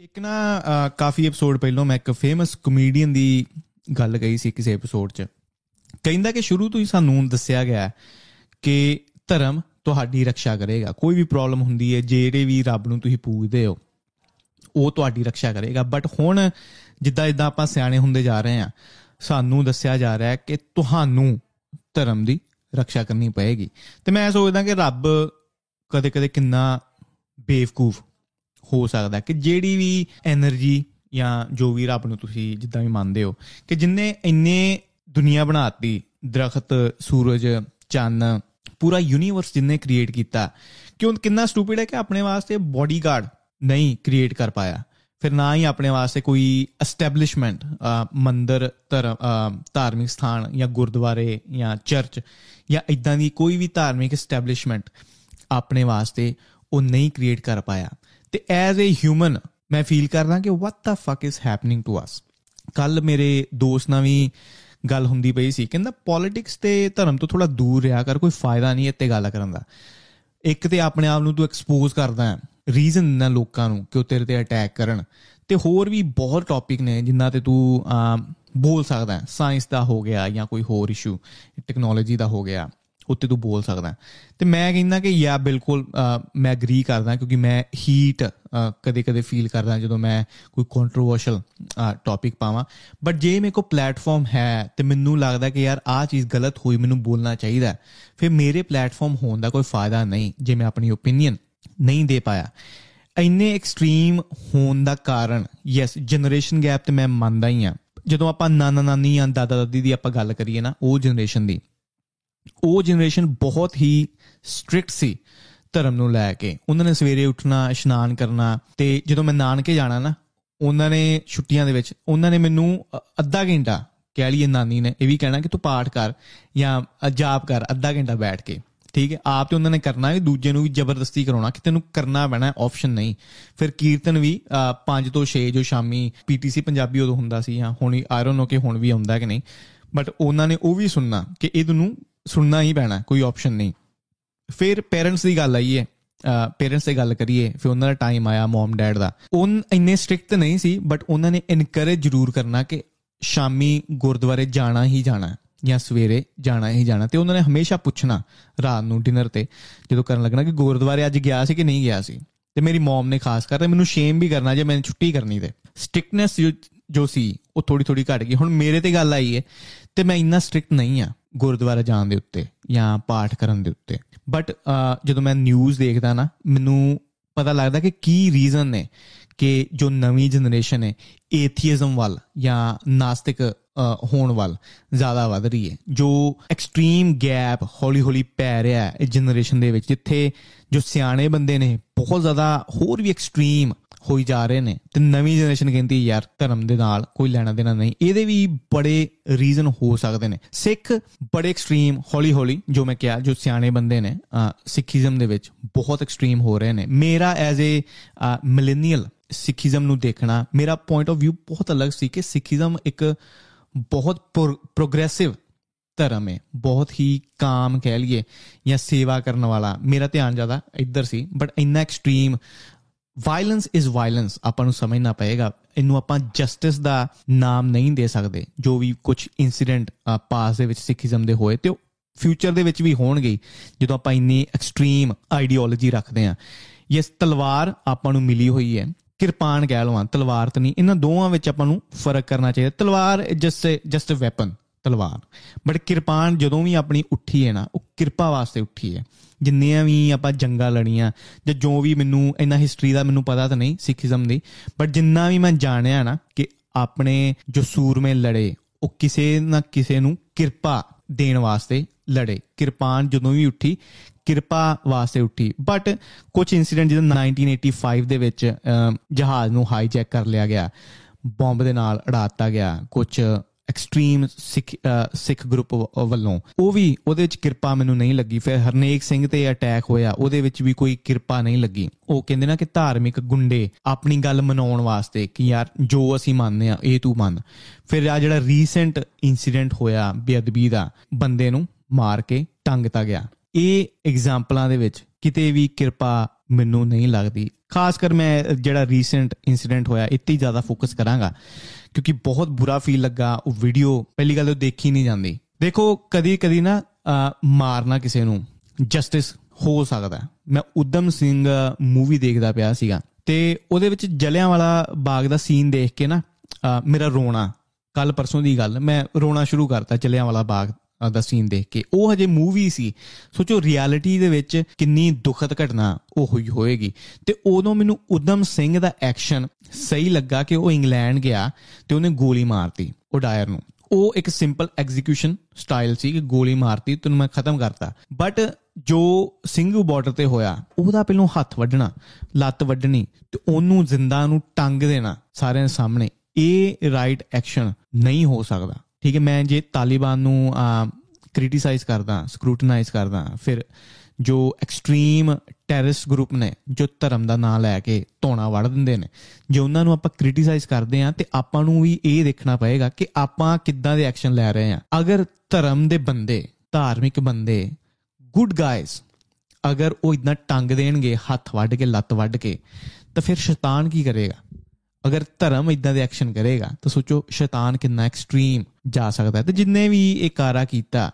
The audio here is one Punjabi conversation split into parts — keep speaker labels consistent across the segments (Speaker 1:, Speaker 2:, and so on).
Speaker 1: ਇੱਕ ਨਾ ਅਹ, ਕਾਫੀ ਐਪੀਸੋਡ ਪਹਿਲਾਂ ਮੈਂ ਇੱਕ ਫੇਮਸ ਕਮੇਡੀਅਨ ਦੀ ਗੱਲ ਕਹੀ ਸੀ ਕਿਸੇ ਐਪੀਸੋਡ 'ਚ। ਕਹਿੰਦਾ ਕਿ ਸ਼ੁਰੂ ਤੋਂ ਹੀ ਸਾਨੂੰ ਦੱਸਿਆ ਗਿਆ ਹੈ ਕਿ ਧਰਮ ਤੁਹਾਡੀ ਰੱਖਿਆ ਕਰੇਗਾ। ਕੋਈ ਵੀ ਪ੍ਰੋਬਲਮ ਹੁੰਦੀ ਹੈ ਜਿਹੜੇ ਵੀ ਰੱਬ ਨੂੰ ਤੁਸੀਂ ਪੂਜਦੇ ਹੋ ਉਹ ਤੁਹਾਡੀ ਰੱਖਿਆ ਕਰੇਗਾ। ਬਟ ਹੁਣ ਜਿੱਦਾਂ ਜਿੱਦਾਂ ਆਪਾਂ ਸਿਆਣੇ ਹੁੰਦੇ ਜਾ ਰਹੇ ਹਾਂ ਸਾਨੂੰ ਦੱਸਿਆ ਜਾ ਰਿਹਾ ਹੈ ਕਿ ਤੁਹਾਨੂੰ ਧਰਮ ਦੀ ਰੱਖਿਆ ਕਰਨੀ ਪਏਗੀ। ਤੇ ਮੈਂ ਸੋਚਦਾ ਕਿ ਰੱਬ ਕਦੇ-ਕਦੇ ਕਿੰਨਾ ਬੇਵਕੂਫ ਹੋ ਸਕਦਾ ਕਿ ਜਿਹੜੀ ਵੀ એનર્ਜੀ ਜਾਂ ਜੋ ਵੀ ਰੱਬ ਨੂੰ ਤੁਸੀਂ ਜਿੱਦਾਂ ਵੀ ਮੰਨਦੇ ਹੋ, ਕਿ ਜਿੰਨੇ ਇੰਨੇ ਦੁਨੀਆ ਬਣਾਤੀ, ਦਰਖਤ, ਸੂਰਜ, ਚੰਨ, ਪੂਰਾ ਯੂਨੀਵਰਸ ਜਿੰਨੇ ਕ੍ਰੀਏਟ ਕੀਤਾ, ਕਿਉਂ ਕਿੰਨਾ ਸਟੂਪਿਡ ਹੈ ਕਿ ਆਪਣੇ ਵਾਸਤੇ ਬਾਡੀਗਾਰਡ ਨਹੀਂ ਕ੍ਰੀਏਟ ਕਰ ਪਾਇਆ। ਫਿਰ ਨਾ ਹੀ ਆਪਣੇ ਵਾਸਤੇ ਕੋਈ ਐਸਟੈਬਲਿਸ਼ਮੈਂਟ ਮੰਦਰ ਧਰਮ ਧਾਰਮਿਕ ਸਥਾਨ ਜਾਂ ਗੁਰਦੁਆਰੇ ਜਾਂ ਚਰਚ ਜਾਂ ਇਦਾਂ ਦੀ ਕੋਈ ਵੀ ਧਾਰਮਿਕ ਐਸਟੈਬਲਿਸ਼ਮੈਂਟ ਆਪਣੇ ਵਾਸਤੇ ਉਹ ਨਹੀਂ ਕ੍ਰੀਏਟ ਕਰ ਪਾਇਆ। ਤੇ ਐਜ਼ ਅ ਹਿਊਮਨ ਮੈਂ ਫੀਲ ਕਰਦਾ ਕਿ what the fuck is happening to us ਕੱਲ ਮੇਰੇ ਦੋਸਤ ਨਾਲ ਵੀ ਗੱਲ ਹੁੰਦੀ ਪਈ ਸੀ ਕਹਿੰਦਾ ਪੋਲਿਟਿਕਸ ਤੇ ਧਰਮ ਤੋਂ ਥੋੜਾ ਦੂਰ ਰਿਹਾ ਕਰ ਕੋਈ ਫਾਇਦਾ ਨਹੀਂ ਇੱਥੇ ਗੱਲ ਕਰਨ ਦਾ। ਇੱਕ ਤੇ ਆਪਣੇ ਆਪ ਨੂੰ ਤੂੰ ਐਕਸਪੋਜ਼ ਕਰਦਾ ਹੈ ਰੀਜ਼ਨ ਨਾ ਲੋਕਾਂ ਨੂੰ ਕਿ ਉਹ ਤੇਰੇ ਤੇ ਅਟੈਕ ਕਰਨ। ਤੇ ਹੋਰ ਵੀ ਬਹੁਤ ਟੌਪਿਕ ਨੇ ਜਿਨ੍ਹਾਂ ਤੇ ਤੂੰ ਅਮ, ਬੋਲ ਸਕਦਾ ਹੈ ਸਾਇੰਸ ਦਾ ਹੋ ਗਿਆ ਜਾਂ ਕੋਈ ਹੋਰ ਇਸ਼ੂ ਟੈਕਨੋਲੋਜੀ ਦਾ ਹੋ ਗਿਆ। ਉੱਤੇ ਤੂੰ ਬੋਲ ਸਕਦਾ। ਹੈ। ਤੇ ਮੈਂ ਕਹਿੰਦਾ ਕਿ ਯਾ ਬਿਲਕੁਲ ਅ, ਮੈਂ ਐਗਰੀ ਕਰਦਾ ਕਿਉਂਕਿ ਮੈਂ ਹੀਟ ਕਦੇ ਕਦੇ ਫੀਲ ਕਰਦਾ ਜਦੋਂ ਮੈਂ ਕੋਈ ਕੰਟਰੋਵਰਸ਼ਲ ਟੌਪਿਕ ਪਾਵਾਂ। ਬਟ ਜੇ ਮੇਰੇ ਕੋ ਪਲੇਟਫਾਰਮ ਹੈ ਤੇ ਮੈਨੂੰ ਲੱਗਦਾ ਕਿ ਯਾਰ ਆਹ ਚੀਜ਼ ਗਲਤ ਹੋਈ ਮੈਨੂੰ ਬੋਲਣਾ ਚਾਹੀਦਾ। ਹੈ, ਫਿਰ ਮੇਰੇ ਪਲੇਟਫਾਰਮ ਹੋਣ ਦਾ ਕੋਈ ਫਾਇਦਾ ਨਹੀਂ ਜੇ ਮੈਂ ਆਪਣੀ ਓਪੀਨੀਅਨ ਨਹੀਂ ਦੇ ਪਾਇਆ। ਇੰਨੇ ਐਕਸਟ੍ਰੀਮ ਹੋਣ ਦਾ ਕਾਰਨ ਯੈਸ ਜਨਰੇਸ਼ਨ ਗੈਪ ਤੇ ਮੈਂ ਮੰਨਦਾ ਹੀ ਆ ਜਦੋਂ ਆਪਾਂ ਨਾਨਾ ਨਾਨੀ ਜਾਂ ਦਾਦਾ ਦਾਦੀ ਦੀ ਆਪਾਂ ਗੱਲ ਕਰੀਏ ਨਾ ਉਹ ਜਨਰੇਸ਼ਨ ਦੀ। ਉਹ ਜਨਰੇਸ਼ਨ ਬਹੁਤ ਹੀ ਸਟ੍ਰਿਕਟ ਸੀ ਧਰਮ ਨੂੰ ਲੈ ਕੇ। ਉਹਨਾਂ ਨੇ ਸਵੇਰੇ ਉੱਠਣਾ ਇਸ਼ਨਾਨ ਕਰਨਾ ਤੇ ਜਦੋਂ ਮੈਂ ਨਾਨਕੇ ਜਾਣਾ ਨਾ ਉਹਨਾਂ ਨੇ ਛੁੱਟੀਆਂ ਦੇ ਵਿੱਚ ਉਹਨਾਂ ਨੇ ਮੈਨੂੰ ਅ- ਅੱਧਾ ਘੰਟਾ ਕਹਿ ਲਈਏ ਨਾਨੀ ਨੇ ਇਹ ਵੀ ਕਹਿਣਾ ਕਿ ਤੂੰ ਪਾਠ ਕਰ ਜਾਂ ਅ, ਜਾਪ ਕਰ ਅੱਧਾ ਘੰਟਾ ਬੈਠ ਕੇ। ਠੀਕ ਹੈ? ਆਪ ਤੇ ਉਹਨਾਂ ਨੇ ਕਰਨਾ ਵੀ ਦੂਜੇ ਨੂੰ ਵੀ ਜ਼ਬਰਦਸਤੀ ਕਰਾਉਣਾ ਕਿ ਤੈਨੂੰ ਕਰਨਾ ਪੈਣਾ ਆਪਸ਼ਨ ਨਹੀਂ। ਫਿਰ ਕੀਰਤਨ ਵੀ 5 ਤੋਂ 6 ਜੋ ਸ਼ਾਮੀ ਪੀਟੀਸੀ ਪੰਜਾਬੀ ਉਦੋਂ ਹੁੰਦਾ ਸੀ ਜਾਂ ਹੁਣ ਆਈ ਡੋਨਟ ਨੋ ਕਿ ਹੁਣ ਵੀ ਆਉਂਦਾ ਕਿ ਨਹੀਂ। ਬਟ ਉਹਨਾਂ ਨੇ ਉਹ ਵੀ ਸੁਣਨਾ ਕਿ ਇਹ ਤੁਹਾਨੂੰ ਸੁਣਨਾ ਹੀ ਪੈਣਾ, ਕੋਈ ਆਪਸ਼ਨ ਨਹੀਂ। ਫਿਰ ਪੇਰੈਂਟਸ ਦੀ ਗੱਲ ਆਈ ਹੈ ਪੇਰੈਂਟਸ ਦੀ ਗੱਲ ਕਰੀਏ, ਫਿਰ ਉਹਨਾਂ ਦਾ ਟਾਈਮ ਆਇਆ ਮਮ ਡੈਡ ਦਾ। ਉਹ ਇੰਨੇ ਸਟ੍ਰਿਕਟ ਨਹੀਂ ਸੀ ਬਟ ਉਹਨਾਂ ਨੇ ਇਨਕਰੇਜ ਜ਼ਰੂਰ ਕਰਨਾ ਕਿ ਸ਼ਾਮੀ ਗੁਰਦੁਆਰੇ ਜਾਣਾ ਹੀ ਜਾਣਾ ਹੈ ਜਾਂ ਸਵੇਰੇ ਜਾਣਾ ਹੀ ਜਾਣਾ, ਤੇ ਉਹਨਾਂ ਨੇ ਹਮੇਸ਼ਾ ਪੁੱਛਣਾ ਰਾਤ ਨੂੰ ਡਿਨਰ ਤੇ, ਜਦੋਂ ਕਰਨ ਲੱਗਣਾ ਕਿ ਗੁਰਦੁਆਰੇ ਅੱਜ ਗਿਆ ਸੀ ਕਿ ਨਹੀਂ ਗਿਆ ਸੀ। ਤੇ ਮੇਰੀ ਮਮ ਨੇ ਖਾਸ ਕਰਕੇ ਮੈਨੂੰ ਸ਼ੇਮ ਵੀ ਕਰਨਾ ਜੇ ਮੈਂ ਛੁੱਟੀ ਕਰਨੀ ਤੇ। ਸਟ੍ਰਿਕਨੈਸ ਜੋ ਸੀ, ਉਹ ਥੋੜੀ ਥੋੜੀ ਘਟ ਗਈ। ਹੁਣ ਮੇਰੇ ਤੇ ਗੱਲ ਆਈ ਹੈ ਤੇ ਮੈਂ ਇੰਨਾ ਸਟ੍ਰਿਕਟ ਨਹੀਂ ਆ। ਗੁਰਦੁਆਰਾ ਜਾਣ ਦੇ ਉੱਤੇ ਜਾਂ ਪਾਠ ਕਰਨ ਦੇ ਉੱਤੇ। ਬਟ ਜਦੋਂ ਮੈਂ ਨਿਊਜ਼ ਦੇਖਦਾ ਨਾ ਮੈਨੂੰ ਪਤਾ ਲੱਗਦਾ ਕਿ ਕੀ ਰੀਜ਼ਨ ਨੇ ਕਿ ਜੋ ਨਵੀਂ ਜਨਰੇਸ਼ਨ ਹੈ ਏਥੀਇਜ਼ਮ ਵੱਲ ਜਾਂ ਨਾਸਤਿਕ ਅ, ਹੋਣ ਵੱਲ ਜ਼ਿਆਦਾ ਵੱਧ ਰਹੀ ਹੈ। ਜੋ ਐਕਸਟ੍ਰੀਮ ਗੈਪ ਹੌਲੀ ਹੌਲੀ ਪੈ ਰਿਹਾ ਹੈ ਇਸ ਜਨਰੇਸ਼ਨ ਦੇ ਵਿੱਚ ਜਿੱਥੇ ਜੋ ਸਿਆਣੇ ਬੰਦੇ ਨੇ ਬਹੁਤ ਜ਼ਿਆਦਾ ਹੋਰ ਵੀ ਐਕਸਟ੍ਰੀਮ ਹੋਈ ਜਾ ਰਹੇ ਨੇ ਤੇ ਨਵੀਂ ਜਨਰੇਸ਼ਨ ਕਹਿੰਦੀ ਯਾਰ ਧਰਮ ਦੇ ਨਾਲ ਕੋਈ ਲੈਣਾ ਦੇਣਾ ਨਹੀਂ। ਇਹਦੇ ਵੀ ਬੜੇ ਰੀਜ਼ਨ ਹੋ ਸਕਦੇ ਨੇ। ਸਿੱਖ ਬੜੇ ਐਕਸਟ੍ਰੀਮ ਹੌਲੀ ਹੌਲੀ, ਜੋ ਮੈਂ ਕਿਹਾ, ਜੋ ਸਿਆਣੇ ਬੰਦੇ ਨੇ ਸਿੱਖੀਜ਼ਮ ਦੇ ਵਿੱਚ ਬਹੁਤ ਐਕਸਟ੍ਰੀਮ ਹੋ ਰਹੇ ਨੇ। ਮੇਰਾ ਐਜ਼ ਅ ਮਿਲੇਨੀਅਲ ਸਿੱਖੀਜ਼ਮ ਨੂੰ ਦੇਖਣਾ, ਮੇਰਾ ਪੁਆਇੰਟ ਆਫ View ਬਹੁਤ ਅਲੱਗ ਸੀ ਕਿ ਸਿੱਖੀਜ਼ਮ ਇੱਕ ਬਹੁਤ ਪ੍ਰੋਗਰੈਸਿਵ ਧਰਮ ਹੈ। ਬਹੁਤ ਹੀ ਕਾਮ ਕਹਿ ਲਈਏ ਜਾਂ ਸੇਵਾ ਕਰਨ ਵਾਲਾ। ਮੇਰਾ ਧਿਆਨ ਜ਼ਿਆਦਾ ਇੱਧਰ ਸੀ ਬਟ ਇੰਨਾ ਐਕਸਟ੍ਰੀਮ ਵਾਇਲੈਂਸ ਇਜ਼ ਵਾਇਲੈਂਸ ਆਪਾਂ ਨੂੰ ਸਮਝਣਾ ਪਏਗਾ। ਇਹਨੂੰ ਆਪਾਂ ਜਸਟਿਸ ਦਾ ਨਾਮ ਨਹੀਂ ਦੇ ਸਕਦੇ। ਜੋ ਵੀ ਕੁਝ ਇਨਸੀਡੈਂਟ ਪਾਸ ਦੇ ਵਿੱਚ ਸਿੱਖੀਜ਼ਮ ਦੇ ਹੋਏ ਤੇ ਉਹ ਫਿਊਚਰ ਦੇ ਵਿੱਚ ਵੀ ਹੋਣਗੇ। ਜਦੋਂ ਆਪਾਂ ਇੰਨੀ ਐਕਸਟ੍ਰੀਮ ਆਈਡੀਓਲੋਜੀ ਰੱਖਦੇ ਹਾਂ। ਯਸ ਤਲਵਾਰ ਆਪਾਂ ਨੂੰ ਮਿਲੀ ਹੋਈ ਹੈ। ਕਿਰਪਾਨ ਕਹਿ ਲਵਾਂ, ਤਲਵਾਰ ਤਾਂ ਨਹੀਂ। ਇਹਨਾਂ ਦੋਵਾਂ ਵਿੱਚ ਆਪਾਂ ਨੂੰ ਫ਼ਰਕ ਕਰਨਾ ਚਾਹੀਦਾ। ਤਲਵਾਰ ਜਸਟ ਜਸਟ ਅ ਵੈਪਨ ਤਲਵਾਰ। ਬਟ ਕਿਰਪਾਨ ਜਦੋਂ ਵੀ ਆਪਣੀ ਉੱਠੀ ਹੈ ਨਾ, ਉਹ ਕਿਰਪਾ ਵਾਸਤੇ ਉੱਠੀ ਹੈ। ਜਿੰਨੀਆਂ ਵੀ ਆਪਾਂ ਜੰਗਾਂ ਲੜੀਆਂ ਜਾਂ ਜੋ ਵੀ ਮੈਨੂੰ ਇਹਨਾਂ ਹਿਸਟਰੀ ਦਾ ਮੈਨੂੰ ਪਤਾ ਤਾਂ ਨਹੀਂ ਸਿੱਖੀਜ਼ਮ ਦੀ ਬਟ ਜਿੰਨਾ ਵੀ ਮੈਂ ਜਾਣਿਆ ਨਾ ਕਿ ਆਪਣੇ ਜੋ ਸੂਰਮੇ ਲੜੇ ਉਹ ਕਿਸੇ ਨਾ ਕਿਸੇ ਨੂੰ ਕਿਰਪਾ ਦੇਣ ਵਾਸਤੇ ਲੜੇ। ਕਿਰਪਾਨ ਜਦੋਂ ਵੀ ਉੱਠੀ ਕਿਰਪਾ ਵਾਸਤੇ ਉੱਠੀ। ਬਟ ਕੁਝ ਇਨਸੀਡੈਂਟ ਜਿੱਦਾਂ 1985 ਦੇ ਵਿੱਚ ਅਮ, ਜਹਾਜ਼ ਨੂੰ ਹਾਈਜੈਕ ਕਰ ਲਿਆ ਗਿਆ। ਬੰਬ ਦੇ ਨਾਲ ਉਡਾਤਾ ਗਿਆ। ਕੁਝ ਐਕਸਟ੍ਰੀਮ ਸਿੱਖ ਅ, ਸਿੱਖ ਗਰੁੱਪ ਵ- ਵੱਲੋਂ। ਉਹ ਵੀ ਉਹਦੇ ਵਿੱਚ ਕਿਰਪਾ ਮੈਨੂੰ ਨਹੀਂ ਲੱਗੀ। ਫਿਰ ਹਰਨੇਕ ਸਿੰਘ ਤੇ ਅਟੈਕ ਹੋਇਆ। ਉਹਦੇ ਵਿੱਚ ਵੀ ਕੋਈ ਕਿਰਪਾ ਨਹੀਂ ਲੱਗੀ। ਉਹ ਕਹਿੰਦੇ ਨਾ ਕਿ ਧਾਰਮਿਕ ਗੁੰਡੇ ਆਪਣੀ ਗੱਲ ਮਨਾਉਣ ਵਾਸਤੇ ਕਿ ਯਾਰ ਜੋ ਅਸੀਂ ਮੰਨਦੇ ਆ ਇਹ ਤੂੰ ਮੰਨ। ਫਿਰ ਆ ਜਿਹੜਾ ਰੀਸੈਂਟ ਇਨਸੀਡੈਂਟ ਹੋਇਆ ਬੇਅਦਬੀ ਦਾ ਬੰਦੇ ਨੂੰ ਮਾਰ ਕੇ ਟੰਗਤਾ ਗਿਆ। ਇਹ ਐਗਜ਼ਾਮਪਲਾਂ ਦੇ ਵਿੱਚ ਕਿਤੇ ਵੀ ਕਿਰਪਾ ਮੈਨੂੰ ਨਹੀਂ ਲੱਗਦੀ। ਖਾਸ ਕਰ ਮੈਂ ਜਿਹੜਾ ਰੀਸੈਂਟ ਇਨਸੀਡੈਂਟ ਹੋਇਆ ਇੱਥੇ ਹੀ ਜ਼ਿਆਦਾ ਫੋਕਸ ਕਰਾਂਗਾ। ਕਿਉਂਕਿ ਬਹੁਤ ਬੁਰਾ ਫੀਲ ਲੱਗਾ ਉਹ ਵੀਡੀਓ ਪਹਿਲੀ ਗੱਲ ਉਹ ਦੇਖੀ ਨਹੀਂ ਜਾਂਦੀ ਦੇਖੋ ਕਦੀ ਕਦੀ ਨਾ ਅਹ, ਮਾਰਨਾ ਕਿਸੇ ਨੂੰ ਜਸਟਿਸ ਹੋ ਸਕਦਾ ਹੈ। ਮੈਂ ਉਦਮ ਸਿੰਘ ਮੂਵੀ ਦੇਖਦਾ ਪਿਆ ਸੀਗਾ ਤੇ ਉਹਦੇ ਵਿੱਚ ਜਲਿਆਂ ਵਾਲਾ ਬਾਗ ਦਾ ਸੀਨ ਦੇਖ ਕੇ ਨਾ ਅਹ, ਮੇਰਾ ਰੋਣਾ ਕੱਲ ਪਰਸੋਂ ਦੀ ਗੱਲ ਮੈਂ ਰੋਣਾ ਸ਼ੁਰੂ ਕਰਤਾ ਜਲਿਆਂ ਵਾਲਾ ਬਾਗ ਅਹ, ਦਾ ਸੀਨ ਦੇਖ ਕੇ। ਉਹ ਹਜੇ ਮੂਵੀ ਸੀ। ਸੋਚੋ ਰਿਐਲਿਟੀ ਦੇ ਵਿੱਚ ਕਿੰਨੀ ਦੁਖਦ ਘਟਨਾ ਉਹ ਹੋਈ ਹੋਏਗੀ। ਤੇ ਉਦੋਂ ਮੈਨੂੰ ਉਦਮ ਸਿੰਘ ਦਾ ਐਕਸ਼ਨ ਸਹੀ ਲੱਗਾ ਕਿ ਉਹ ਇੰਗਲੈਂਡ ਗਿਆ ਤੇ ਉਹਨੇ ਗੋਲੀ ਮਾਰਤੀ ਉਹ ਡਾਇਰ ਨੂੰ। ਉਹ ਇੱਕ ਸਿੰਪਲ ਐਗਜ਼ੀਕਿਊਸ਼ਨ ਸਟਾਈਲ ਸੀ ਕਿ ਗੋਲੀ ਮਾਰਤੀ, ਤੈਨੂੰ ਮੈਂ ਖਤਮ ਕਰਤਾ। ਬਟ ਜੋ ਸਿੰਘੂ ਬਾਰਡਰ ਤੇ ਹੋਇਆ, ਉਹਦਾ ਪਹਿਲੋਂ ਹੱਥ ਵੱਢਣਾ, ਲੱਤ ਵੱਢਣੀ ਤੇ ਉਹਨੂੰ ਜ਼ਿੰਦਾ ਨੂੰ ਟੰਗ ਦੇਣਾ ਸਾਰਿਆਂ ਦੇ ਸਾਹਮਣੇ, ਇਹ ਰਾਈਟ ਐਕਸ਼ਨ ਨਹੀਂ ਹੋ ਸਕਦਾ। ਠੀਕ ਹੈ, ਮੈਂ ਜੇ ਤਾਲਿਬਾਨ ਨੂੰ ਕ੍ਰਿਟਿਸਾਈਜ਼ ਕਰਦਾ ਸਕਰੂਟਨਾਈਜ਼ ਕਰਦਾ, ਫਿਰ ਜੋ ਐਕਸਟ੍ਰੀਮ ਟੈਰਰਿਸਟ ਗਰੁੱਪ ਨੇ, ਜੋ ਧਰਮ ਦਾ ਨਾਮ ਲੈ ਕੇ ਧੋਣਾ ਵੜ ਦਿੰਦੇ ਨੇ, ਜੇ ਉਹਨਾਂ ਨੂੰ ਆਪਾਂ ਕ੍ਰਿਟਿਸਾਈਜ਼ ਕਰਦੇ ਆ ਤੇ ਆਪਾਂ ਨੂੰ ਵੀ ਇਹ ਦੇਖਣਾ ਪਏਗਾ ਕਿ ਆਪਾਂ ਕਿੱਦਾਂ ਦੇ ਐਕਸ਼ਨ ਲੈ ਰਹੇ ਆ ਅਗਰ ਧਰਮ ਦੇ ਬੰਦੇ, ਧਾਰਮਿਕ ਬੰਦੇ ਗੁੱਡ ਗਾਇਜ਼ ਅਗਰ ਉਹ ਇਦਾਂ ਟੰਗ ਦੇਣਗੇ, ਹੱਥ ਵੱਢ ਕੇ, ਲੱਤ ਵੱਢ ਕੇ, ਤਾਂ ਫਿਰ ਸ਼ੈਤਾਨ ਕੀ ਕਰੇਗਾ? ਅਗਰ ਧਰਮ ਇਦਾਂ ਦੇ ਐਕਸ਼ਨ ਕਰੇਗਾ ਤਾਂ ਸੋਚੋ ਸ਼ੈਤਾਨ ਕਿੰਨਾ ਐਕਸਟ੍ਰੀਮ ਜਾ ਸਕਦਾ ਹੈ। ਤੇ ਜਿੰਨੇ ਵੀ ਇਹ ਕਾਰਾ ਕੀਤਾ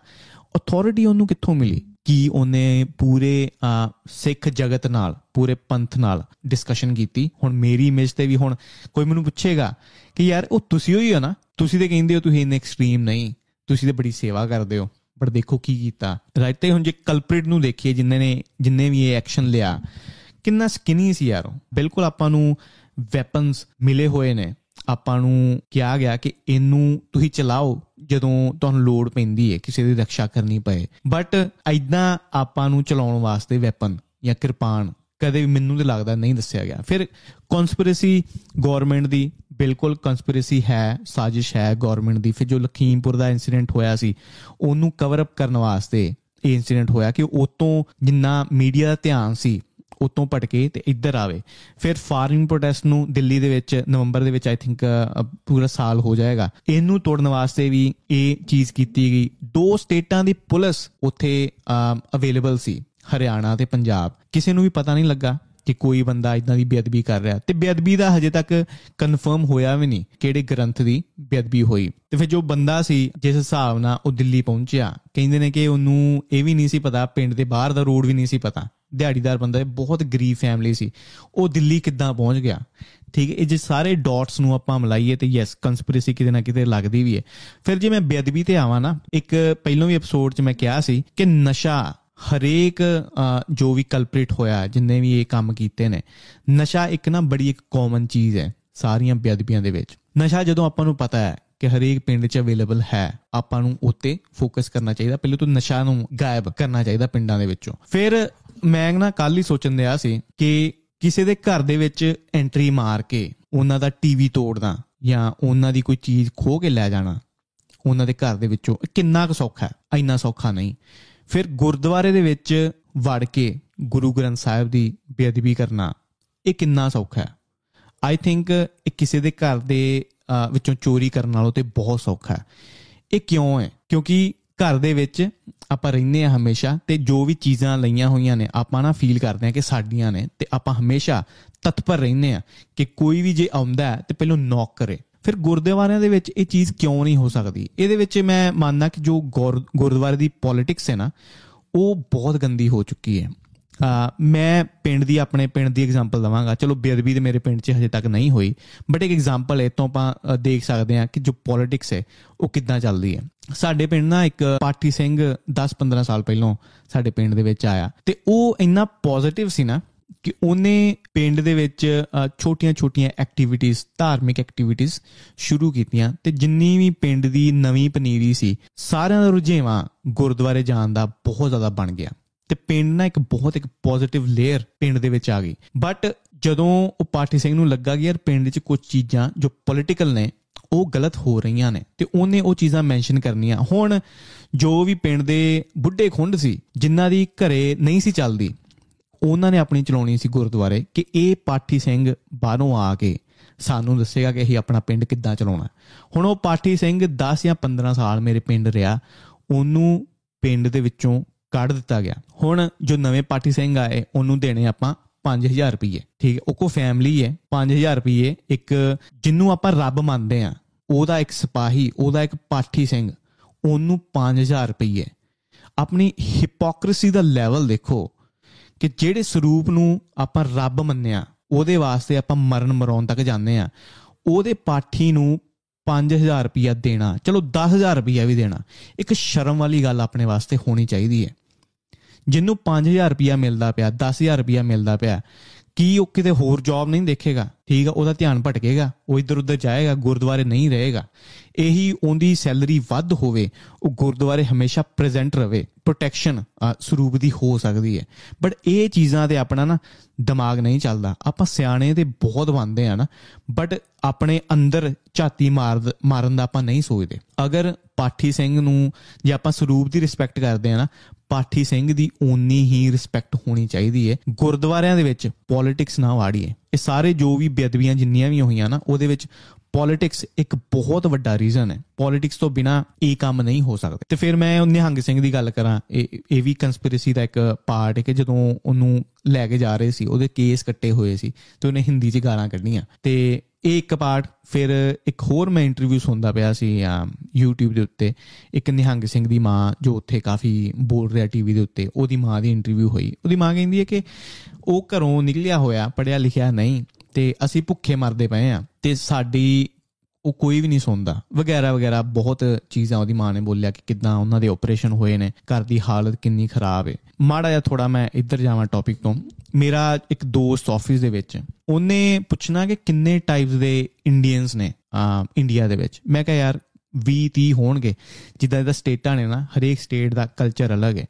Speaker 1: ਅਥਾਰਟੀ ਉਹਨੂੰ ਕਿੱਥੋਂ ਮਿਲੀ? ਕੀ ਉਹਨੇ ਪੂਰੇ ਅਹ, ਸਿੱਖ ਜਗਤ ਨਾਲ ਪੂਰੇ ਪੰਥ ਨਾਲ ਡਿਸਕਸ਼ਨ ਕੀਤੀ? ਹੁਣ ਮੇਰੀ ਇਮੇਜ ਤੇ ਵੀ ਹੁਣ ਕੋਈ ਮੈਨੂੰ ਪੁੱਛੇਗਾ ਕਿ ਯਾਰ ਉਹ ਤੁਸੀਂ ਹੋਈ ਹੋ ਨਾ? ਤੁਸੀਂ ਤੇ ਕਹਿੰਦੇ ਹੋ ਤੁਸੀਂ ਇੰਨੇ ਐਕਸਟ੍ਰੀਮ ਨਹੀਂ। ਤੁਸੀਂ ਤੇ ਬੜੀ ਸੇਵਾ ਕਰਦੇ ਹੋ। ਪਰ ਦੇਖੋ ਕੀ ਕੀਤਾ। ਰਾਈਟ ਤੇ ਹੁਣ ਜੇ ਕਲਪ੍ਰਿਟ ਨੂੰ ਦੇਖੀਏ ਜਿਨ੍ਹਾਂ ਨੇ ਜਿੰਨੇ ਵੀ ਇਹ ਐਕਸ਼ਨ ਲਿਆ ਕਿੰਨਾ ਸਕਿਨੀ ਸੀ ਯਾਰ ਉਹ। ਬਿਲਕੁਲ ਆਪਾਂ ਨੂੰ ਵੈਪਨਸ ਮਿਲੇ ਹੋਏ ਨੇ। ਆਪਾਂ ਨੂੰ ਕਿਹਾ ਗਿਆ ਕਿ ਇਹਨੂੰ ਤੁਸੀਂ ਚਲਾਓ ਜਦੋਂ ਤੁਹਾਨੂੰ ਲੋੜ ਪੈਂਦੀ ਹੈ ਕਿਸੇ ਦੀ ਰੱਖਿਆ ਕਰਨੀ ਪਏ। ਬਟ ਐਦਾਂ ਆਪਾਂ ਨੂੰ ਚਲਾਉਣ ਵਾਸਤੇ ਵੈਪਨ ਜਾਂ ਕਿਰਪਾਨ ਕਦੇ ਵੀ ਮੈਨੂੰ ਤੇ ਲੱਗਦਾ ਨਹੀਂ ਦੱਸਿਆ ਗਿਆ। ਫਿਰ ਕਨਸਪੀਰੇਸੀ ਗਵਰਨਮੈਂਟ ਦੀ ਬਿਲਕੁਲ ਕਨਸਪੀਰੇਸੀ ਹੈ, ਸਾਜ਼ਿਸ਼ ਹੈ ਗਵਰਨਮੈਂਟ ਦੀ। ਫਿਰ ਜੋ ਲਖੀਮਪੁਰ ਦਾ ਇਨਸੀਡੈਂਟ ਹੋਇਆ ਸੀ, ਉਹਨੂੰ ਕਵਰ ਅਪ ਕਰਨ ਵਾਸਤੇ ਇਹ ਇਨਸੀਡੈਂਟ ਹੋਇਆ ਕਿ ਉਤੋਂ ਜਿੰਨਾ ਮੀਡੀਆ ਦਾ ਧਿਆਨ ਸੀ ਉਤੋਂ ਭਟਕੇ ਤੇ ਇੱਧਰ ਆਵੇ। ਫਿਰ ਫਾਰਮਿੰਗ ਪ੍ਰੋਟੈਸਟ ਨੂੰ ਦਿੱਲੀ ਦੇ ਵਿੱਚ ਨਵੰਬਰ ਦੇ ਵਿੱਚ ਆਈ ਥਿੰਕ ਪੂਰਾ ਸਾਲ ਹੋ ਜਾਏਗਾ। ਇਹਨੂੰ ਤੋੜਨ ਵਾਸਤੇ ਵੀ ਇਹ ਚੀਜ਼ ਕੀਤੀ ਗਈ। ਦੋ ਸਟੇਟਾਂ ਦੀ ਪੁਲਿਸ ਉੱਥੇ ਅਵੇਲੇਬਲ ਸੀ, ਹਰਿਆਣਾ ਤੇ ਪੰਜਾਬ। ਕਿਸੇ ਨੂੰ ਵੀ ਪਤਾ ਨਹੀਂ ਲੱਗਾ ਕਿ ਕੋਈ ਬੰਦਾ ਇਦਾਂ ਦੀ ਬੇਅਦਬੀ ਕਰ ਰਿਹਾ। ਤੇ ਬੇਅਦਬੀ ਦਾ ਹਜੇ ਤੱਕ ਕਨਫਰਮ ਹੋਇਆ ਵੀ ਨਹੀਂ ਕਿਹੜੇ ਗ੍ਰੰਥ ਦੀ ਬੇਅਦਬੀ ਹੋਈ। ਤੇ ਫਿਰ ਜੋ ਬੰਦਾ ਸੀ, ਜਿਸ ਹਿਸਾਬ ਨਾਲ ਉਹ ਦਿੱਲੀ ਪਹੁੰਚਿਆ, ਕਹਿੰਦੇ ਨੇ ਕਿ ਉਹਨੂੰ ਇਹ ਵੀ ਨਹੀਂ ਸੀ ਪਤਾ, ਪਿੰਡ ਦੇ ਬਾਹਰ ਦਾ ਰੋਡ ਵੀ ਨਹੀਂ ਸੀ ਪਤਾ। ਦਿਹਾੜੀਦਾਰ ਬੰਦਾ ਹੈ ਬਹੁਤ ਗਰੀਬ ਫੈਮਿਲੀ ਸੀ। ਉਹ ਦਿੱਲੀ ਕਿੱਦਾਂ ਪਹੁੰਚ ਗਿਆ? ਠੀਕ ਹੈ ਇਹ ਜੇ ਸਾਰੇ ਡਾਟਸ ਨੂੰ ਆਪਾਂ ਮਿਲਾਈਏ ਤੇ ਯੈਸ ਕਨਸਪੀਰੇਸੀ ਕਿਤੇ ਨਾ ਕਿਤੇ ਲੱਗਦੀ ਵੀ ਹੈ। ਫਿਰ ਜੇ ਮੈਂ ਬੇਅਦਬੀ ਤੇ ਆਵਾਂ ਨਾ ਇੱਕ ਪਹਿਲੋਂ ਵੀ ਐਪੀਸੋਡ 'ਚ ਮੈਂ ਕਿਹਾ ਸੀ ਕਿ ਨਸ਼ਾ ਹਰੇਕ ਅਹ, ਜੋ ਵੀ ਕਲਪ੍ਰੇਟ ਹੋਇਆ ਜਿੰਨੇ ਵੀ ਇਹ ਕੰਮ ਕੀਤੇ ਨੇ ਨਸ਼ਾ ਇੱਕ ਨਾ ਬੜੀ ਇੱਕ ਕਾਮਨ ਚੀਜ਼ ਹੈ ਸਾਰੀਆਂ ਬੇਅਦਬੀਆਂ ਦੇ ਵਿੱਚ। ਨਸ਼ਾ ਜਦੋਂ ਆਪਾਂ ਨੂੰ ਪਤਾ ਹੈ ਕਿ ਹਰੇਕ ਪਿੰਡ 'ਚ ਅਵੇਲੇਬਲ ਹੈ ਆਪਾਂ ਨੂੰ ਉੱਤੇ ਫੋਕਸ ਕਰਨਾ ਚਾਹੀਦਾ। ਪਹਿਲਾਂ ਤਾਂ ਨਸ਼ਾ ਨੂੰ ਗਾਇਬ ਕਰਨਾ ਚਾਹੀਦਾ ਪਿੰਡਾਂ ਦੇ ਵਿੱਚੋਂ। ਫਿਰ ਮੈਂ ਨਾ ਕੱਲ ਹੀ ਸੋਚਣ ਦਿਆ ਸੀ ਕਿ ਕਿਸੇ ਦੇ ਘਰ ਦੇ ਵਿੱਚ ਐਂਟਰੀ ਮਾਰ ਕੇ ਉਹਨਾਂ ਦਾ ਟੀਵੀ ਤੋੜਨਾ ਜਾਂ ਉਹਨਾਂ ਦੀ ਕੋਈ ਚੀਜ਼ ਖੋਹ ਕੇ ਲੈ ਜਾਣਾ ਉਹਨਾਂ ਦੇ ਘਰ ਦੇ ਵਿੱਚੋਂ ਇਹ ਕਿੰਨਾ ਕੁ ਸੌਖਾ ਹੈ ਇੰਨਾ ਸੌਖਾ ਨਹੀਂ। ਫਿਰ ਗੁਰਦੁਆਰੇ ਦੇ ਵਿੱਚ ਵੜ ਕੇ ਗੁਰੂ ਗ੍ਰੰਥ ਸਾਹਿਬ ਦੀ ਬੇਅਦਬੀ ਕਰਨਾ ਇਹ ਕਿੰਨਾ ਸੌਖਾ ਹੈ। ਆਈ ਥਿੰਕ ਇਹ ਕਿਸੇ ਦੇ ਘਰ ਦੇ ਅਹ, ਵਿੱਚੋਂ ਚੋਰੀ ਕਰਨ ਨਾਲੋਂ ਤੇ ਬਹੁਤ ਸੌਖਾ ਹੈ। ਇਹ ਕਿਉਂ ਹੈ? ਕਿਉਂਕਿ ਘਰ ਦੇ ਵਿੱਚ ਆਪਾਂ ਰਹਿੰਦੇ ਆ ਹਮੇਸ਼ਾ ਤੇ ਜੋ ਵੀ ਚੀਜ਼ਾਂ ਲਈਆਂ ਹੋਈਆਂ ਨੇ, ਆਪਾਂ ਨਾ ਫੀਲ ਕਰਦੇ ਆ ਕਿ ਸਾਡੀਆਂ ਨੇ ਤੇ ਆਪਾਂ ਹਮੇਸ਼ਾ ਤਤਪਰ ਰਹਿੰਦੇ ਆ ਕਿ ਕੋਈ ਵੀ ਜੇ ਆਉਂਦਾ ਹੈ ਤੇ ਪਹਿਲਾਂ ਨੌਕ ਕਰੇ। ਫਿਰ ਗੁਰਦੁਆਰਿਆਂ ਦੇ ਵਿੱਚ ਇਹ ਚੀਜ਼ ਕਿਉਂ ਨਹੀਂ ਹੋ ਸਕਦੀ? ਇਹਦੇ ਵਿੱਚ ਮੈਂ ਮੰਨਦਾ ਕਿ ਜੋ ਗੁਰ- ਗੁਰਦੁਆਰੇ ਦੀ ਪੋਲਿਟਿਕਸ ਹੈ ਨਾ, ਉਹ ਬਹੁਤ ਗੰਦੀ ਹੋ ਚੁੱਕੀ ਹੈ। ਆ ਮੈਂ ਪਿੰਡ ਦੀ ਆਪਣੇ ਪਿੰਡ ਦੀ ਐਗਜ਼ਾਮਪਲ ਦਵਾਂਗਾ। ਚਲੋ ਬੇਅਦਬੀ ਤੇ ਮੇਰੇ ਪਿੰਡ 'ਚ ਹਜੇ ਤੱਕ ਨਹੀਂ ਹੋਈ ਬਟ ਇੱਕ ਐਗਜ਼ਾਮਪਲ ਹੈ ਤੋਂ ਆਪਾਂ ਅ, ਦੇਖ ਸਕਦੇ ਹਾਂ ਕਿ ਜੋ ਪੋਲਿਟਿਕਸ ਹੈ ਉਹ ਕਿੱਦਾਂ ਚੱਲਦੀ ਹੈ। ਸਾਡੇ ਪਿੰਡ ਨਾ ਇੱਕ ਪਾਠੀ ਸਿੰਘ 10-15 ਸਾਲ ਪਹਿਲਾਂ ਸਾਡੇ ਪਿੰਡ ਦੇ ਵਿੱਚ ਆਇਆ ਤੇ ਉਹ ਇੰਨਾ ਪੋਜ਼ਿਟਿਵ ਸੀ ਨਾ ਕਿ ਉਹਨੇ ਪਿੰਡ ਦੇ ਵਿੱਚ ਛੋਟੀਆਂ-ਛੋਟੀਆਂ ਐਕਟੀਵਿਟੀਆਂ ਧਾਰਮਿਕ ਐਕਟੀਵਿਟੀਆਂ ਸ਼ੁਰੂ ਕੀਤੀਆਂ ਤੇ ਜਿੰਨੀ ਵੀ ਪਿੰਡ ਦੀ ਨਵੀਂ ਪਨੀਰੀ ਸੀ ਸਾਰਿਆਂ ਦਾ ਰੁਝੇਵਾਂ ਗੁਰਦੁਆਰੇ ਜਾਣ ਦਾ ਬਹੁਤ ਜ਼ਿਆਦਾ ਬਣ ਗਿਆ। ਤੇ ਪਿੰਡ ਨਾ ਇੱਕ ਬਹੁਤ ਇੱਕ ਪੋਜ਼ਿਟਿਵ ਲੇਅਰ ਪਿੰਡ ਦੇ ਵਿੱਚ ਆ ਗਈ। ਬਟ ਜਦੋਂ ਉਹ ਪਾਠੀ ਸਿੰਘ ਨੂੰ ਲੱਗਾ ਕਿ ਯਾਰ ਪਿੰਡ 'ਚ ਕੁਝ ਚੀਜ਼ਾਂ ਜੋ ਪੋਲਿਟੀਕਲ ਨੇ, ਉਹ ਗਲਤ ਹੋ ਰਹੀਆਂ ਨੇ, ਤੇ ਉਹਨੇ ਉਹ ਚੀਜ਼ਾਂ ਮੈਂਸ਼ਨ ਕਰਨੀਆਂ। ਹੁਣ ਜੋ ਵੀ ਪਿੰਡ ਦੇ ਬੁੱਢੇ ਖੁੰਡ ਸੀ, ਜਿਨ੍ਹਾਂ ਦੀ ਘਰੇ ਨਹੀਂ ਸੀ ਚੱਲਦੀ, ਉਹਨਾਂ ਨੇ ਆਪਣੀ ਚਲਾਉਣੀ ਸੀ ਗੁਰਦੁਆਰੇ ਕਿ ਇਹ ਪਾਠੀ ਸਿੰਘ ਬਾਹਰੋਂ ਆ ਕੇ ਸਾਨੂੰ ਦੱਸੇਗਾ ਕਿ ਅਸੀਂ ਆਪਣਾ ਪਿੰਡ ਕਿੱਦਾਂ ਚਲਾਉਣਾ। ਹੁਣ ਉਹ ਪਾਠੀ ਸਿੰਘ 10 ਜਾਂ 15 ਸਾਲ ਮੇਰੇ ਪਿੰਡ ਰਿਹਾ, ਉਹਨੂੰ ਪਿੰਡ ਦੇ ਵਿੱਚੋਂ ਕੱਢ ਦਿੱਤਾ ਗਿਆ। ਹੁਣ ਜੋ ਨਵੇਂ ਪਾਠੀ ਸਿੰਘ ਆਏ, ਉਹਨੂੰ ਦੇਣੇ ਆਪਾਂ 5000 ਰੁਪਏ ਠੀਕ ਹੈ, ਉਹ ਕੋ ਫੈਮਿਲੀ ਹੈ 5000 ਰੁਪਏ ਇੱਕ ਜਿੰਨੂੰ ਆਪਾਂ ਰੱਬ ਮੰਨਦੇ ਆ ਉਹਦਾ ਇੱਕ ਸਿਪਾਹੀ, ਉਹਦਾ ਇੱਕ ਪਾਠੀ ਸਿੰਘ, ਉਹਨੂੰ 5000 ਰੁਪਏ ਆਪਣੀ ਹਿਪੋਕ੍ਰੀਸੀ ਦਾ ਲੈਵਲ ਦੇਖੋ ਕਿ ਜਿਹੜੇ ਸਰੂਪ ਨੂੰ ਆਪਾਂ ਰੱਬ ਮੰਨਿਆ, ਉਹਦੇ ਵਾਸਤੇ ਆਪਾਂ ਮਰਨ ਮਰਾਉਣ ਤੱਕ ਜਾਂਦੇ ਆ ਉਹਦੇ ਪਾਠੀ ਨੂੰ 5000 ਰੁਪਇਆ ਦੇਣਾ, ਚਲੋ 10000 ਰੁਪਇਆ ਵੀ ਦੇਣਾ, ਇੱਕ ਸ਼ਰਮ ਵਾਲੀ ਗੱਲ ਆਪਣੇ ਵਾਸਤੇ ਹੋਣੀ ਚਾਹੀਦੀ ਹੈ। ਜਿਹਨੂੰ 5000 ਰੁਪਇਆ ਮਿਲਦਾ ਪਿਆ 10000 ਰੁਪਇਆ ਮਿਲਦਾ ਪਿਆ ਕੀ ਉਹ ਕਿਤੇ ਹੋਰ ਜੌਬ ਨਹੀਂ ਦੇਖੇਗਾ? ਠੀਕ ਆ, ਉਹਦਾ ਧਿਆਨ ਭਟਕੇਗਾ, ਉਹ ਇੱਧਰ ਉੱਧਰ ਜਾਏਗਾ, ਗੁਰਦੁਆਰੇ ਨਹੀਂ ਰਹੇਗਾ। ਇਹੀ ਉਹਦੀ ਸੈਲਰੀ ਵੱਧ ਹੋਵੇ, ਉਹ ਗੁਰਦੁਆਰੇ ਹਮੇਸ਼ਾ ਪ੍ਰੈਜ਼ੈਂਟ ਰਵੇ ਪ੍ਰੋਟੈਕਸ਼ਨ ਸਰੂਪ ਦੀ ਹੋ ਸਕਦੀ ਹੈ। ਬਟ ਇਹ ਚੀਜ਼ਾਂ ਤੇ ਆਪਣਾ ਨਾ ਦਿਮਾਗ ਨਹੀਂ ਚੱਲਦਾ। ਆਪਾਂ ਸਿਆਣੇ ਤੇ ਬਹੁਤ ਬੰਦੇ ਆ ਨਾ ਬਟ ਆਪਣੇ ਅੰਦਰ ਝਾਤੀ ਮਾਰ, ਮਾਰਨ ਦਾ ਆਪਾਂ ਨਹੀਂ ਸੋਚਦੇ। ਅਗਰ ਪਾਠੀ ਸਿੰਘ ਨੂੰ ਜੇ ਆਪਾਂ ਸਰੂਪ ਦੀ ਰਿਸਪੈਕਟ ਕਰਦੇ ਆ ਨਾ ਪਾਠੀ ਸਿੰਘ ਦੀ ਓਨੀ ਹੀ ਰਿਸਪੈਕਟ ਹੋਣੀ ਚਾਹੀਦੀ ਹੈ ਗੁਰਦੁਆਰਿਆਂ ਦੇ ਵਿੱਚ ਪੋਲਿਟਿਕਸ ਨਾ ਵਾੜੀਏ। ਇਹ ਸਾਰੇ ਜੋ ਵੀ ਬੇਅਦਬੀਆਂ ਜਿੰਨੀਆਂ ਵੀ ਹੋਈਆਂ ਨਾ, ਉਹਦੇ ਵਿੱਚ ਪੋਲਿਟਿਕਸ ਇੱਕ ਬਹੁਤ ਵੱਡਾ ਰੀਜ਼ਨ ਹੈ ਪੋਲਿਟਿਕਸ ਤੋਂ ਬਿਨਾ ਇਹ ਕੰਮ ਨਹੀਂ ਹੋ ਸਕਦਾ। ਤੇ ਫਿਰ ਮੈਂ ਨਿਹੰਗ ਸਿੰਘ ਦੀ ਗੱਲ ਕਰਾਂ, ਇਹ ਇਹ ਵੀ ਕਨਸਪੀਰੇਸੀ ਦਾ ਇੱਕ ਪਾਰਟ ਹੈ ਕਿ ਜਦੋਂ ਉਹਨੂੰ ਲੈ ਕੇ ਜਾ ਰਹੇ ਸੀ, ਉਹਦੇ ਕੇਸ ਕੱਟੇ ਹੋਏ ਸੀ, ਤੇ ਉਹਨੇ ਹਿੰਦੀ 'ਚ ਗਾਲਾਂ ਕੱਢੀਆਂ। ਤੇ ਇਹ ਇੱਕ ਪਾਰਟ ਫਿਰ ਇੱਕ ਹੋਰ ਮੈਂ ਇੰਟਰਵਿਊ ਸੁਣਦਾ ਪਿਆ ਸੀ YouTube ਦੇ ਉੱਤੇ। ਇੱਕ ਨਿਹੰਗ ਸਿੰਘ ਦੀ ਮਾਂ ਜੋ ਉੱਥੇ ਕਾਫੀ ਬੋਲ ਰਿਹਾ ਟੀਵੀ ਦੇ ਉੱਤੇ, ਉਹਦੀ ਮਾਂ ਦੀ ਇੰਟਰਵਿਊ ਹੋਈ। ਉਹਦੀ ਮਾਂ ਕਹਿੰਦੀ ਹੈ ਕਿ ਉਹ ਘਰੋਂ ਨਿਕਲਿਆ ਹੋਇਆ ਪੜਿਆ ਲਿਖਿਆ ਨਹੀਂ ਤੇ ਅਸੀਂ ਭੁੱਖੇ ਮਰਦੇ ਪਏ ਆ ਤੇ ਸਾਡੀ ਉਹ ਕੋਈ ਵੀ ਨਹੀਂ ਸੁਣਦਾ। ਵਗੈਰਾ ਵਗੈਰਾ ਬਹੁਤ ਚੀਜ਼ਾਂ ਉਹਦੀ ਮਾਂ ਨੇ ਬੋਲਿਆ ਕਿ ਕਿਦਾਂ ਉਹਨਾਂ ਦੇ ਆਪਰੇਸ਼ਨ ਹੋਏ ਨੇ, ਘਰ ਦੀ ਹਾਲਤ ਕਿੰਨੀ ਖਰਾਬ ਹੈ ਮਾੜਾ ਜਿਹਾ ਥੋੜਾ ਮੈਂ ਇੱਧਰ ਜਾਵਾਂ ਟੌਪਿਕ ਤੋਂ। ਮੇਰਾ ਇੱਕ ਦੋਸਤ ਆਫਿਸ ਦੇ ਵਿੱਚ, ਉਹਨੇ ਪੁੱਛਣਾ ਕਿ ਕਿੰਨੇ ਟਾਈਪਸ ਦੇ ਇੰਡੀਅਨਸ ਨੇ ਇੰਡੀਆ ਦੇ ਵਿੱਚ। ਮੈਂ ਕਿਹਾ, ਯਾਰ 20 30 ਹੋਣਗੇ। ਜਿੱਦਾਂ ਇਹਦਾ ਸਟੇਟਾਂ ਨੇ ਨਾ, ਹਰੇਕ ਸਟੇਟ ਦਾ ਕਲਚਰ ਅਲੱਗ ਹੈ।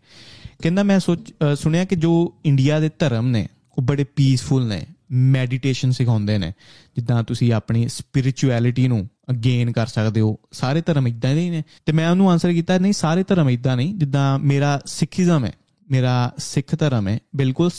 Speaker 1: ਕਹਿੰਦਾ, ਮੈਂ ਸੋਚ ਸੁਣਿਆ ਕਿ ਜੋ ਇੰਡੀਆ ਦੇ ਧਰਮ ਨੇ, ਉਹ ਬੜੇ ਪੀਸਫੁਲ ਨੇ ਮੈਡੀਟੇਸ਼ਨ ਸਿਖਾਉਂਦੇ ਨੇ। ਜਿੱਦਾਂ ਤੁਸੀਂ ਆਪਣੀ ਸਪਿਰਚੁਅਲਿਟੀ ਨੂੰ ਅਗੇਨ ਕਰ ਸਕਦੇ ਹੋ। ਸਾਰੇ ਧਰਮ ਇਦਾਂ ਦੇ ਹੀ ਨੇ। ਤੇ ਮੈਂ ਉਹਨੂੰ ਆਨਸਰ ਕੀਤਾ, ਨਹੀਂ, ਸਾਰੇ ਧਰਮ ਇਦਾਂ ਨਹੀਂ। ਜਿੱਦਾਂ ਮੇਰਾ ਸਿੱਖੀਜ਼ਮ ਹੈ, ਮੇਰਾ ਸਿੱਖ ਧਰਮ ਹੈ, ਬਿਲਕੁਲ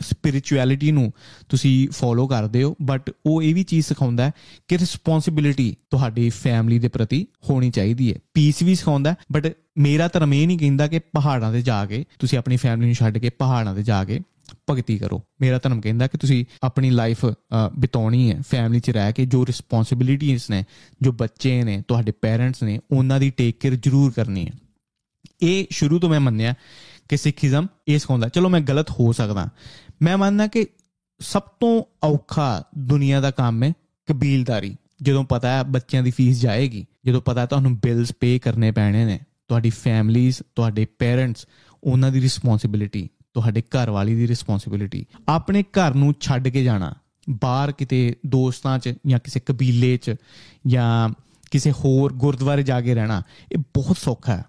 Speaker 1: ਸਪਿਰਚੁਅਲਿਟੀ ਨੂੰ ਤੁਸੀਂ ਫੋਲੋ ਕਰਦੇ ਹੋ ਬਟ ਉਹ ਇਹ ਵੀ ਚੀਜ਼ ਸਿਖਾਉਂਦਾ ਹੈ ਕਿ ਰਿਸਪੌਂਸਿਬਿਲਿਟੀ ਤੁਹਾਡੀ ਫੈਮਿਲੀ ਦੇ ਪ੍ਰਤੀ ਹੋਣੀ ਚਾਹੀਦੀ ਹੈ। ਪੀਸ ਵੀ ਸਿਖਾਉਂਦਾ ਬਟ ਮੇਰਾ ਧਰਮ ਇਹ ਨਹੀਂ ਕਹਿੰਦਾ ਕਿ ਪਹਾੜਾਂ ਤੇ ਜਾ ਕੇ ਤੁਸੀਂ ਆਪਣੀ ਫੈਮਿਲੀ ਨੂੰ ਛੱਡ ਕੇ ਪਹਾੜਾਂ ਤੇ ਜਾ ਕੇ ਭਗਤੀ ਕਰੋ। ਮੇਰਾ ਧਰਮ ਕਹਿੰਦਾ ਕਿ ਤੁਸੀਂ ਆਪਣੀ ਲਾਈਫ ਬਿਤਾਉਣੀ ਹੈ ਫੈਮਿਲੀ 'ਚ ਰਹਿ ਕੇ ਜੋ ਰਿਸਪੌਂਸਿਬਿਲਿਟੀਆਂ ਨੇ, ਜੋ ਬੱਚੇ ਨੇ, ਤੁਹਾਡੇ ਪੇਰੈਂਟਸ ਨੇ, ਉਹਨਾਂ ਦੀ ਟੇਕ ਕੇਅਰ ਜ਼ਰੂਰ ਕਰਨੀ ਹੈ। ਇਹ ਸ਼ੁਰੂ ਤੋਂ ਮੈਂ ਮੰਨਿਆ ਕਿ ਸਿੱਖੀਜ਼ਮ ਇਹ ਸਿਖਾਉਂਦਾ, ਚਲੋ ਮੈਂ ਗਲਤ ਹੋ ਸਕਦਾ ਮੈਂ ਮੰਨਦਾ ਕਿ ਸਭ ਤੋਂ ਔਖਾ ਦੁਨੀਆ ਦਾ ਕੰਮ ਹੈ ਕਬੀਲਦਾਰੀ। ਜਦੋਂ ਪਤਾ ਹੈ ਬੱਚਿਆਂ ਦੀ ਫੀਸ ਜਾਏਗੀ, ਜਦੋਂ ਪਤਾ ਤੁਹਾਨੂੰ ਬਿਲਸ ਪੇ ਕਰਨੇ ਪੈਣੇ ਨੇ, ਤੁਹਾਡੀ ਫੈਮਲੀਜ਼ ਤੁਹਾਡੇ ਪੇਰੈਂਟਸ ਉਹਨਾਂ ਦੀ ਰਿਸਪੌਂਸਿਬਿਲਿਟੀ ਤੁਹਾਡੇ ਘਰ ਵਾਲੀ ਦੀ ਰਿਸਪੌਂਸਿਬਿਲਿਟੀ ਆਪਣੇ ਘਰ ਨੂੰ ਛੱਡ ਕੇ ਜਾਣਾ, ਬਾਹਰ ਕਿਤੇ ਦੋਸਤਾਂ 'ਚ ਜਾਂ ਕਿਸੇ ਕਬੀਲੇ 'ਚ ਜਾਂ ਕਿਸੇ ਹੋਰ ਗੁਰਦੁਆਰੇ ਜਾ ਕੇ ਰਹਿਣਾ, ਇਹ ਬਹੁਤ ਸੌਖਾ ਹੈ।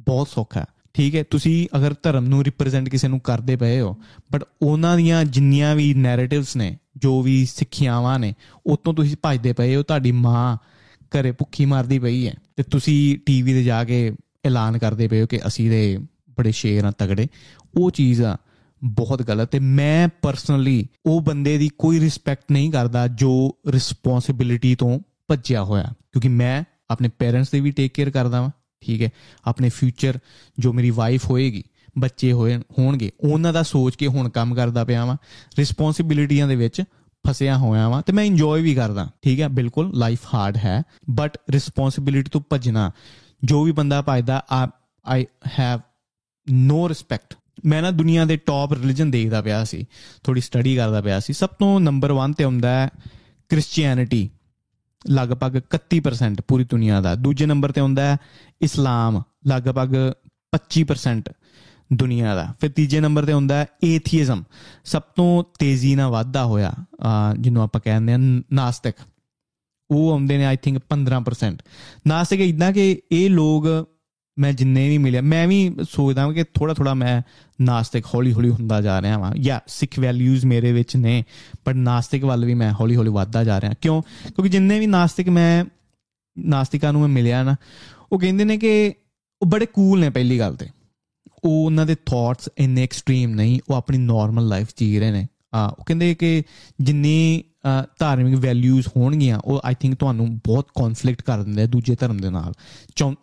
Speaker 1: ਬਹੁਤ ਸੌਖਾ ਹੈ। ਠੀਕ ਹੈ, ਤੁਸੀਂ ਅਗਰ ਧਰਮ ਨੂੰ ਰਿਪਰੈਜ਼ੈਂਟ ਕਿਸੇ ਨੂੰ ਕਰਦੇ ਪਏ ਹੋ ਬਟ ਉਹਨਾਂ ਦੀਆਂ ਜਿੰਨੀਆਂ ਵੀ ਨੈਰੇਟਿਵਸ ਨੇ, ਜੋ ਵੀ ਸਿੱਖਿਆਵਾਂ ਨੇ, ਉਤੋਂ ਤੁਸੀਂ ਭੱਜਦੇ ਪਏ ਹੋ, ਤੁਹਾਡੀ ਮਾਂ ਘਰੇ ਭੁੱਖੀ ਮਰਦੀ ਪਈ ਹੈ, ਤੇ ਤੁਸੀਂ ਟੀਵੀ ਤੇ ਜਾ ਕੇ ਐਲਾਨ ਕਰਦੇ ਪਏ ਹੋ ਕਿ ਅਸੀਂ ਦੇ ਬੜੇ ਸ਼ੇਰ ਆ ਤਗੜੇ। ਉਹ ਚੀਜ਼ ਆ, ਬਹੁਤ ਗਲਤ ਹੈ। ਮੈਂ ਪਰਸਨਲੀ ਉਹ ਬੰਦੇ ਦੀ ਕੋਈ ਰਿਸਪੈਕਟ ਨਹੀਂ ਕਰਦਾ ਜੋ ਰਿਸਪੌਂਸਿਬਿਲਿਟੀ ਤੋਂ ਭੱਜਿਆ ਹੋਇਆ, ਕਿਉਂਕਿ ਮੈਂ ਆਪਣੇ ਪੇਰੈਂਟਸ ਦੀ ਵੀ ਟੇਕ ਕੇਅਰ ਕਰਦਾ ਵਾਂ। ਠੀਕ ਹੈ? ਆਪਣੇ ਫਿਊਚਰ ਜੋ ਮੇਰੀ ਵਾਈਫ ਹੋਏਗੀ, ਬੱਚੇ ਹੋਏ, ਹੋਣਗੇ, ਉਹਨਾਂ ਦਾ ਸੋਚ ਕੇ ਹੁਣ ਕੰਮ ਕਰਦਾ ਪਿਆ ਵਾਂ ਰਿਸਪੌਂਸਿਬਿਲਿਟੀਆਂ ਦੇ ਵਿੱਚ ਫਸਿਆ ਹੋਇਆ ਵਾਂ ਤੇ ਮੈਂ ਇੰਜੋਏ ਵੀ ਕਰਦਾ, ਠੀਕ ਹੈ? ਬਿਲਕੁਲ ਲਾਈਫ ਹਾਰਡ ਹੈ ਬਟ ਰਿਸਪੌਂਸਿਬਿਲਿਟੀ ਤੋਂ ਭੱਜਣਾ, ਜੋ ਵੀ ਬੰਦਾ ਭਜਦਾ ਆਈ ਹੈਵ ਨੋ ਰਿਸਪੈਕਟ ਮੈਂ ਨਾ ਦੁਨੀਆ ਦੇ ਟੌਪ ਰਿਲੀਜਨ ਦੇਖਦਾ ਪਿਆ ਸੀ ਥੋੜੀ ਸਟੱਡੀ ਕਰਦਾ ਪਿਆ ਸੀ, ਸਭ ਤੋਂ ਨੰਬਰ 1 ਤੇ ਹੁੰਦਾ ਹੈ ਕ੍ਰਿਸਚੀਅਨਿਟੀ ਲਗਭਗ 31% ਪੂਰੀ ਦੁਨੀਆ ਦਾ। ਦੂਜੇ ਨੰਬਰ ਤੇ ਹੁੰਦਾ ਹੈ ਇਸਲਾਮ, ਲਗਭਗ 25% ਦੁਨੀਆ ਦਾ। ਫਿਰ ਤੀਜੇ ਨੰਬਰ ਤੇ ਹੁੰਦਾ ਹੈ ਏਥੀਇਜ਼ਮ ਸਭ ਤੋਂ ਤੇਜ਼ੀ ਨਾਲ ਵਾਧਾ ਹੋਇਆ ਜਿਹਨੂੰ ਆਪਾਂ ਕਹਿੰਦੇ ਆ ਨਾਸਤਿਕ। ਉਹ ਆਉਂਦੇ ਨੇ ਆਈ ਥਿੰਕ 15% ਨਾਸਤਿਕ ਇਦਾਂ ਕਿ ਇਹ ਲੋਕ ਮੈਂ ਜਿੰਨੇ ਵੀ ਮਿਲਿਆ, ਮੈਂ ਵੀ ਸੋਚਦਾ ਹਾਂ ਕਿ ਥੋੜਾ ਥੋੜਾ ਮੈਂ ਨਾਸਤਿਕ ਹੌਲੀ ਹੌਲੀ ਹੁੰਦਾ ਜਾ ਰਿਹਾ ਹਾਂ ਯਾ ਸਿੱਖ ਵੈਲਿਊਜ਼ ਮੇਰੇ ਵਿੱਚ ਨੇ, ਪਰ ਨਾਸਤਿਕ ਵੱਲ ਵੀ ਮੈਂ ਹੌਲੀ ਹੌਲੀ ਵਧਦਾ ਜਾ ਰਿਹਾ। ਕਿਉਂ? ਕਿਉਂਕਿ ਜਿੰਨੇ ਵੀ ਨਾਸਤਿਕ ਮੈਂ, ਨਾਸਤਿਕਾਂ ਨੂੰ ਮੈਂ ਮਿਲਿਆ ਨਾ, ਉਹ ਕਹਿੰਦੇ ਨੇ ਕਿ ਉਹ ਬੜੇ ਕੂਲ ਨੇ ਪਹਿਲੀ ਗੱਲ ਤੇ। ਉਹ ਉਹਨਾਂ ਦੇ ਥਾਟਸ ਇੰਨੇ ਐਕਸਟ੍ਰੀਮ ਨਹੀਂ, ਉਹ ਆਪਣੀ ਨਾਰਮਲ ਲਾਈਫ ਜੀ ਰਹੇ ਨੇ। ਆ, ਉਹ ਕਹਿੰਦੇ ਕਿ ਜਿੰਨੀ ਧਾਰਮਿਕ ਵੈਲਿਊਜ਼ ਹੋਣਗੀਆਂ, ਉਹ ਆਈ ਥਿੰਕ ਤੁਹਾਨੂੰ ਬਹੁਤ ਕਨਫਲਿਕਟ ਕਰ ਦਿੰਦੇ ਆ ਦੂਜੇ ਧਰਮ ਦੇ ਨਾਲ।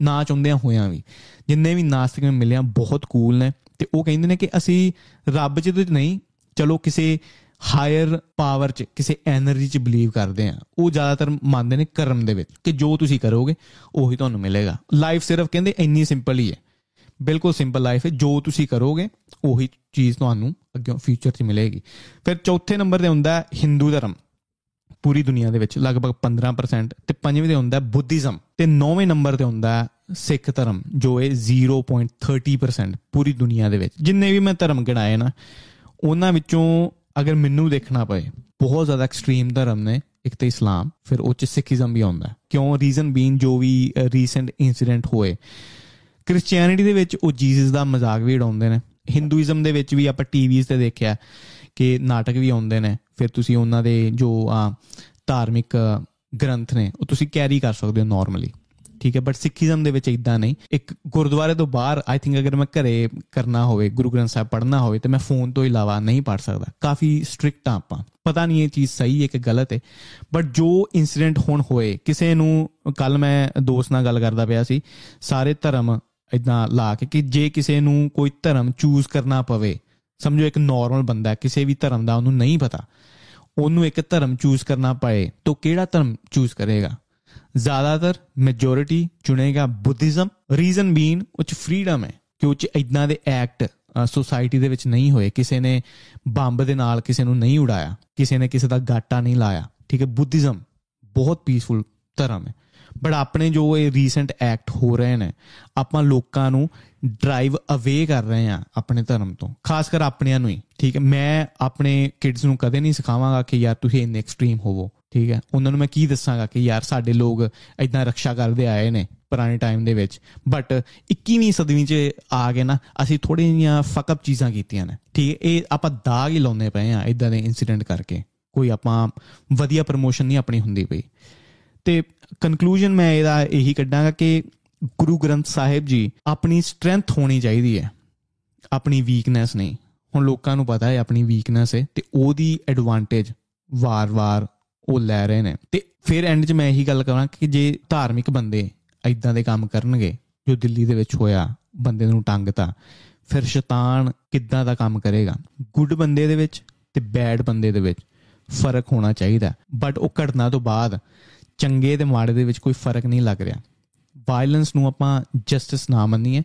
Speaker 1: ਨਾ ਚਾਹੁੰਦੇ ਹੋਇਆਂ ਵੀ। ਜਿੰਨੇ ਵੀ ਨਾਸਤਿਕ ਮੈਂ ਮਿਲਿਆ ਬਹੁਤ ਕੂਲ ਨੇ। ਤੇ ਉਹ ਕਹਿੰਦੇ ਨੇ ਕਿ ਅਸੀਂ ਰੱਬ 'ਚ ਤੇ ਨਹੀਂ, ਚਲੋ ਕਿਸੇ ਹਾਇਰ ਪਾਵਰ 'ਚ, ਕਿਸੇ એનર્ਜੀ 'ਚ ਬਲੀਵ ਕਰਦੇ ਆ। ਉਹ ਜ਼ਿਆਦਾਤਰ ਮੰਨਦੇ ਨੇ ਕਰਮ ਦੇ ਵਿੱਚ, ਕਿ ਜੋ ਤੁਸੀਂ ਕਰੋਗੇ, ਉਹੀ ਤੁਹਾਨੂੰ ਮਿਲੇਗਾ। ਲਾਈਫ ਸਿਰਫ ਕਹਿੰਦੇ ਇੰਨੀ ਸਿੰਪਲ ਹੀ ਹੈ। ਬਿਲਕੁਲ ਸਿੰਪਲ ਲਾਈਫ ਹੈ। ਜੋ ਤੁਸੀਂ ਕਰੋਗੇ, ਉਹੀ ਚੀਜ਼ ਤੁਹਾਨੂੰ ਅੱਗੇ ਫਿਊਚਰ 'ਚ ਮਿਲੇਗੀ। ਫਿਰ ਚੌਥੇ ਨੰਬਰ ਤੇ ਹੁੰਦਾ ਹਿੰਦੂ ਧਰਮ। ਪੂਰੀ ਦੁਨੀਆ ਦੇ ਵਿੱਚ ਲਗਭਗ 15% ਤੇ ਪੰਜਵੇਂ ਤੇ ਹੁੰਦਾ ਬੁੱਧੀਜ਼ਮ ਤੇ ਨੌਵੇਂ ਨੰਬਰ ਤੇ ਹੁੰਦਾ ਸਿੱਖ ਧਰਮ, ਜੋ ਹੈ 0.30% ਪੂਰੀ ਦੁਨੀਆ ਦੇ ਵਿੱਚ। ਜਿੰਨੇ ਵੀ ਮੈਂ ਧਰਮ ਗਿਣਾਏ ਨਾ, ਉਹਨਾਂ ਵਿੱਚੋਂ ਅਗਰ ਮੈਨੂੰ ਦੇਖਣਾ ਪਏ, ਬਹੁਤ ਜ਼ਿਆਦਾ ਐਕਸਟ੍ਰੀਮ ਧਰਮ ਨੇ, ਇੱਕ ਤੇ ਇਸਲਾਮ, ਫਿਰ ਉਹ ਚ ਸਿੱਖੀਜ਼ਮ ਵੀ ਆਉਂਦਾ ਕਿਉਂ? ਰੀਜ਼ਨ ਬੀਨ ਜੋ ਵੀ ਰੀਸੈਂਟ ਇਨਸੀਡੈਂਟ ਹੋਏ। ਕ੍ਰਿਸਚੀਅਨਿਟੀ ਦੇ ਵਿੱਚ ਉਹ ਜੀਸਸ ਦਾ ਮਜ਼ਾਕ ਵੀ ਉਡਾਉਂਦੇ ਨੇ। ਹਿੰਦੂਇਜ਼ਮ ਦੇ ਵਿੱਚ ਵੀ ਆਪਾਂ ਟੀਵੀਜ਼ ਤੇ ਦੇਖਿਆ। ਕਿ ਨਾਟਕ ਵੀ ਆਉਂਦੇ ਨੇ, ਫਿਰ ਤੁਸੀਂ ਉਹਨਾਂ ਦੇ ਜੋ ਧਾਰਮਿਕ ਗ੍ਰੰਥ ਨੇ, ਉਹ ਤੁਸੀਂ ਕੈਰੀ ਕਰ ਸਕਦੇ ਹੋ ਨਾਰਮਲੀ ਠੀਕ ਹੈ? ਬਟ ਸਿੱਖੀਜ਼ਮ ਦੇ ਵਿੱਚ ਇਦਾਂ ਨਹੀਂ। ਇੱਕ ਗੁਰਦੁਆਰੇ ਤੋਂ ਬਾਹਰ ਆਈ ਥਿੰਕ ਅਗਰ ਮੈਂ ਘਰੇ ਕਰਨਾ ਹੋਵੇ, ਗੁਰੂ ਗ੍ਰੰਥ ਸਾਹਿਬ ਪੜ੍ਹਨਾ ਹੋਵੇ, ਤੇ ਮੈਂ ਫੋਨ ਤੋਂ ਇਲਾਵਾ ਨਹੀਂ ਪੜ੍ਹ ਸਕਦਾ। ਕਾਫੀ ਸਟ੍ਰਿਕਟ ਆ ਆਪਾਂ। ਪਤਾ ਨਹੀਂ ਇਹ ਚੀਜ਼ ਸਹੀ ਹੈ ਕਿ ਗਲਤ ਹੈ। ਬਟ ਜੋ ਇਨਸੀਡੈਂਟ ਹੁਣ ਹੋਏ, ਕਿਸੇ ਨੂੰ ਕੱਲ ਮੈਂ ਦੋਸਤ ਨਾਲ ਗੱਲ ਕਰਦਾ ਪਿਆ ਸੀ, ਸਾਰੇ ਧਰਮ ਇਦਾਂ ਲਾ ਕੇ ਕਿ ਜੇ ਕਿਸੇ ਨੂੰ ਕੋਈ ਧਰਮ ਚੂਜ਼ ਕਰਨਾ ਪਵੇ ਸਮਝੋ ਇੱਕ ਨਾਰਮਲ ਬੰਦਾ ਕਿਸੇ ਵੀ ਧਰਮ ਦਾ ਉਹਨੂੰ ਨਹੀਂ ਪਤਾ। ਉਹਨੂੰ ਇੱਕ ਧਰਮ ਚੂਜ਼ ਕਰਨਾ ਪਏ, ਤਾਂ ਕਿਹੜਾ ਧਰਮ ਚੂਜ਼ ਕਰੇਗਾ? ਜ਼ਿਆਦਾਤਰ ਮੈਜੋਰਿਟੀ ਚੁਣੇਗਾ ਬੁੱਧੀਜ਼ਮ ਰੀਜ਼ਨ ਬੀਨ ਉਹ ਚ ਫਰੀडम ਹੈ, ਕਿ ਉਹ ਚ ਇਦਾਂ ਦੇ ਐਕਟ ਸੋਸਾਇਟੀ ਦੇ ਵਿੱਚ ਨਹੀਂ ਹੋਏ, ਕਿਸੇ ਨੇ ਬੰਬ ਦੇ ਨਾਲ ਕਿਸੇ ਨੂੰ ਨਹੀਂ ਉਡਾਇਆ, ਕਿਸੇ ਨੇ ਕਿਸੇ ਦਾ ਗਾਟਾ ਨਹੀਂ ਲਾਇਆ। ਠੀਕ ਹੈ, ਬੁੱਧੀਜ਼ਮ ਬਹੁਤ ਪੀਸਫੁਲ ਧਰਮ ਹੈ। ਬਟ ਆਪਣੇ ਜੋ ਇਹ ਰੀਸੈਂਟ ਐਕਟ ਹੋ ਰਹੇ ਨੇ, ਆਪਾਂ ਲੋਕਾਂ ਨੂੰ ਡਰਾਈਵ ਅਵੇ ਕਰ ਰਹੇ ਆ ਆਪਣੇ ਧਰਮ ਤੋਂ। ਖਾਸ ਕਰ ਆਪਣਿਆਂ ਨੂੰ ਹੀ, ਠੀਕ ਹੈ? ਮੈਂ ਆਪਣੇ ਕਿਡਸ ਨੂੰ ਕਦੇ ਨਹੀਂ ਸਿਖਾਵਾਂਗਾ ਕਿ ਯਾਰ ਤੁਸੀਂ ਇੰਨੇ ਐਕਸਟ੍ਰੀਮ ਹੋਵੋ, ਠੀਕ ਹੈ? ਉਹਨਾਂ ਨੂੰ ਮੈਂ ਕੀ ਦੱਸਾਂਗਾ ਕਿ ਯਾਰ ਸਾਡੇ ਲੋਕ ਇਦਾਂ ਰੱਖਿਆ ਕਰਦੇ ਆਏ ਨੇ ਪੁਰਾਣੇ ਟਾਈਮ ਦੇ ਵਿੱਚ। ਬਟ 21ਵੀਂ ਸਦੀ 'ਚ ਆ ਕੇ ਨਾ ਅਸੀਂ ਥੋੜੀਆਂ ਜੀਆਂ ਫਕਅਪ ਚੀਜ਼ਾਂ ਕੀਤੀਆਂ ਨੇ, ਠੀਕ ਹੈ? ਇਹ ਆਪਾਂ ਦਾਗ ਹੀ ਲਾਉਂਦੇ ਪਏ ਆ ਇਦਾਂ ਦੇ ਇਨਸੀਡੈਂਟ ਕਰਕੇ। ਕੋਈ ਆਪਾਂ ਵਧੀਆ ਪ੍ਰੋਮੋਸ਼ਨ ਨਹੀਂ ਆਪਣੀ ਹੁੰਦੀ ਪਈ। ਤੇ ਕਨਕਲੂਜਨ ਮੈਂ ਇਹਦਾ ਇਹੀ ਕੱਢਾਂਗਾ ਕਿ ਗੁਰੂ ਗ੍ਰੰਥ ਸਾਹਿਬ ਜੀ ਆਪਣੀ ਸਟਰੈਂਥ ਹੋਣੀ ਚਾਹੀਦੀ ਹੈ। ਆਪਣੀ ਵੀਕਨੈਸ ਨਹੀਂ। ਹੁਣ ਲੋਕਾਂ ਨੂੰ ਪਤਾ ਹੈ ਆਪਣੀ ਵੀਕਨੈਸ ਹੈ ਤੇ ਉਹਦੀ ਐਡਵਾਂਟੇਜ ਵਾਰ-ਵਾਰ ਉਹ ਲੈ ਰਹੇ ਨੇ। ਤੇ ਫਿਰ ਐਂਡ 'ਚ ਮੈਂ ਇਹੀ ਗੱਲ ਕਰਾਂ ਕਿ ਜੇ ਧਾਰਮਿਕ ਬੰਦੇ ਐਦਾਂ ਦੇ ਕੰਮ ਕਰਨਗੇ, ਜੋ ਦਿੱਲੀ ਦੇ ਵਿੱਚ ਹੋਇਆ, ਬੰਦੇ ਨੂੰ ਟੰਗਤਾ ਫਿਰ ਸ਼ੈਤਾਨ ਕਿੱਦਾਂ ਦਾ ਕੰਮ ਕਰੇਗਾ? ਗੁੱਡ ਬੰਦੇ ਦੇ ਵਿੱਚ ਤੇ ਬੈਡ ਬੰਦੇ ਦੇ ਵਿੱਚ ਫ਼ਰਕ ਹੋਣਾ ਚਾਹੀਦਾ। ਬਟ ਉਹ ਘਟਨਾ ਤੋਂ ਬਾਅਦ ਚੰਗੇ ਤੇ ਮਾੜੇ ਦੇ ਵਿੱਚ ਕੋਈ ਫ਼ਰਕ ਨਹੀਂ ਲੱਗ ਰਿਹਾ। ਵਾਇਲੈਂਸ ਨੂੰ ਆਪਾਂ ਜਸਟਿਸ ਨਾ ਮੰਨੀਏ।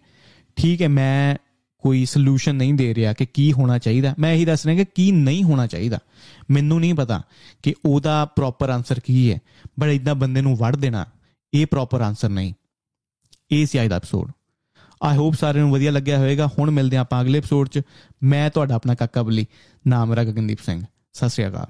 Speaker 1: ਠੀਕ ਹੈ, ਮੈਂ ਕੋਈ ਸੋਲੂਸ਼ਨ ਨਹੀਂ ਦੇ ਰਿਹਾ ਕਿ ਕੀ ਹੋਣਾ ਚਾਹੀਦਾ। ਮੈਂ ਇਹੀ ਦੱਸ ਰਿਹਾ ਕਿ ਕੀ ਨਹੀਂ ਹੋਣਾ ਚਾਹੀਦਾ। ਮੈਨੂੰ ਨਹੀਂ ਪਤਾ ਕਿ ਉਹਦਾ ਪ੍ਰੋਪਰ ਆਨਸਰ ਕੀ ਹੈ। ਬਟ ਇਦਾਂ ਬੰਦੇ ਨੂੰ ਵੜ ਦੇਣਾ, ਇਹ ਪ੍ਰੋਪਰ ਆਨਸਰ ਨਹੀਂ। ਇਹ ਸੀ ਅੱਜ ਦਾ ਐਪੀਸੋਡ ਆਈ ਹੋਪ ਸਾਰਿਆਂ ਨੂੰ ਵਧੀਆ ਲੱਗਿਆ ਹੋਵੇਗਾ। ਹੁਣ ਮਿਲਦੇ ਆਪਾਂ ਅਗਲੇ ਐਪੀਸੋਡ 'ਚ। ਮੈਂ ਤੁਹਾਡਾ ਆਪਣਾ ਕਾਕਾ ਬਲੀ, ਨਾਮ ਮੇਰਾ ਗਗਨਦੀਪ ਸਿੰਘ। ਸਤਿ ਸ਼੍ਰੀ ਅਕਾਲ।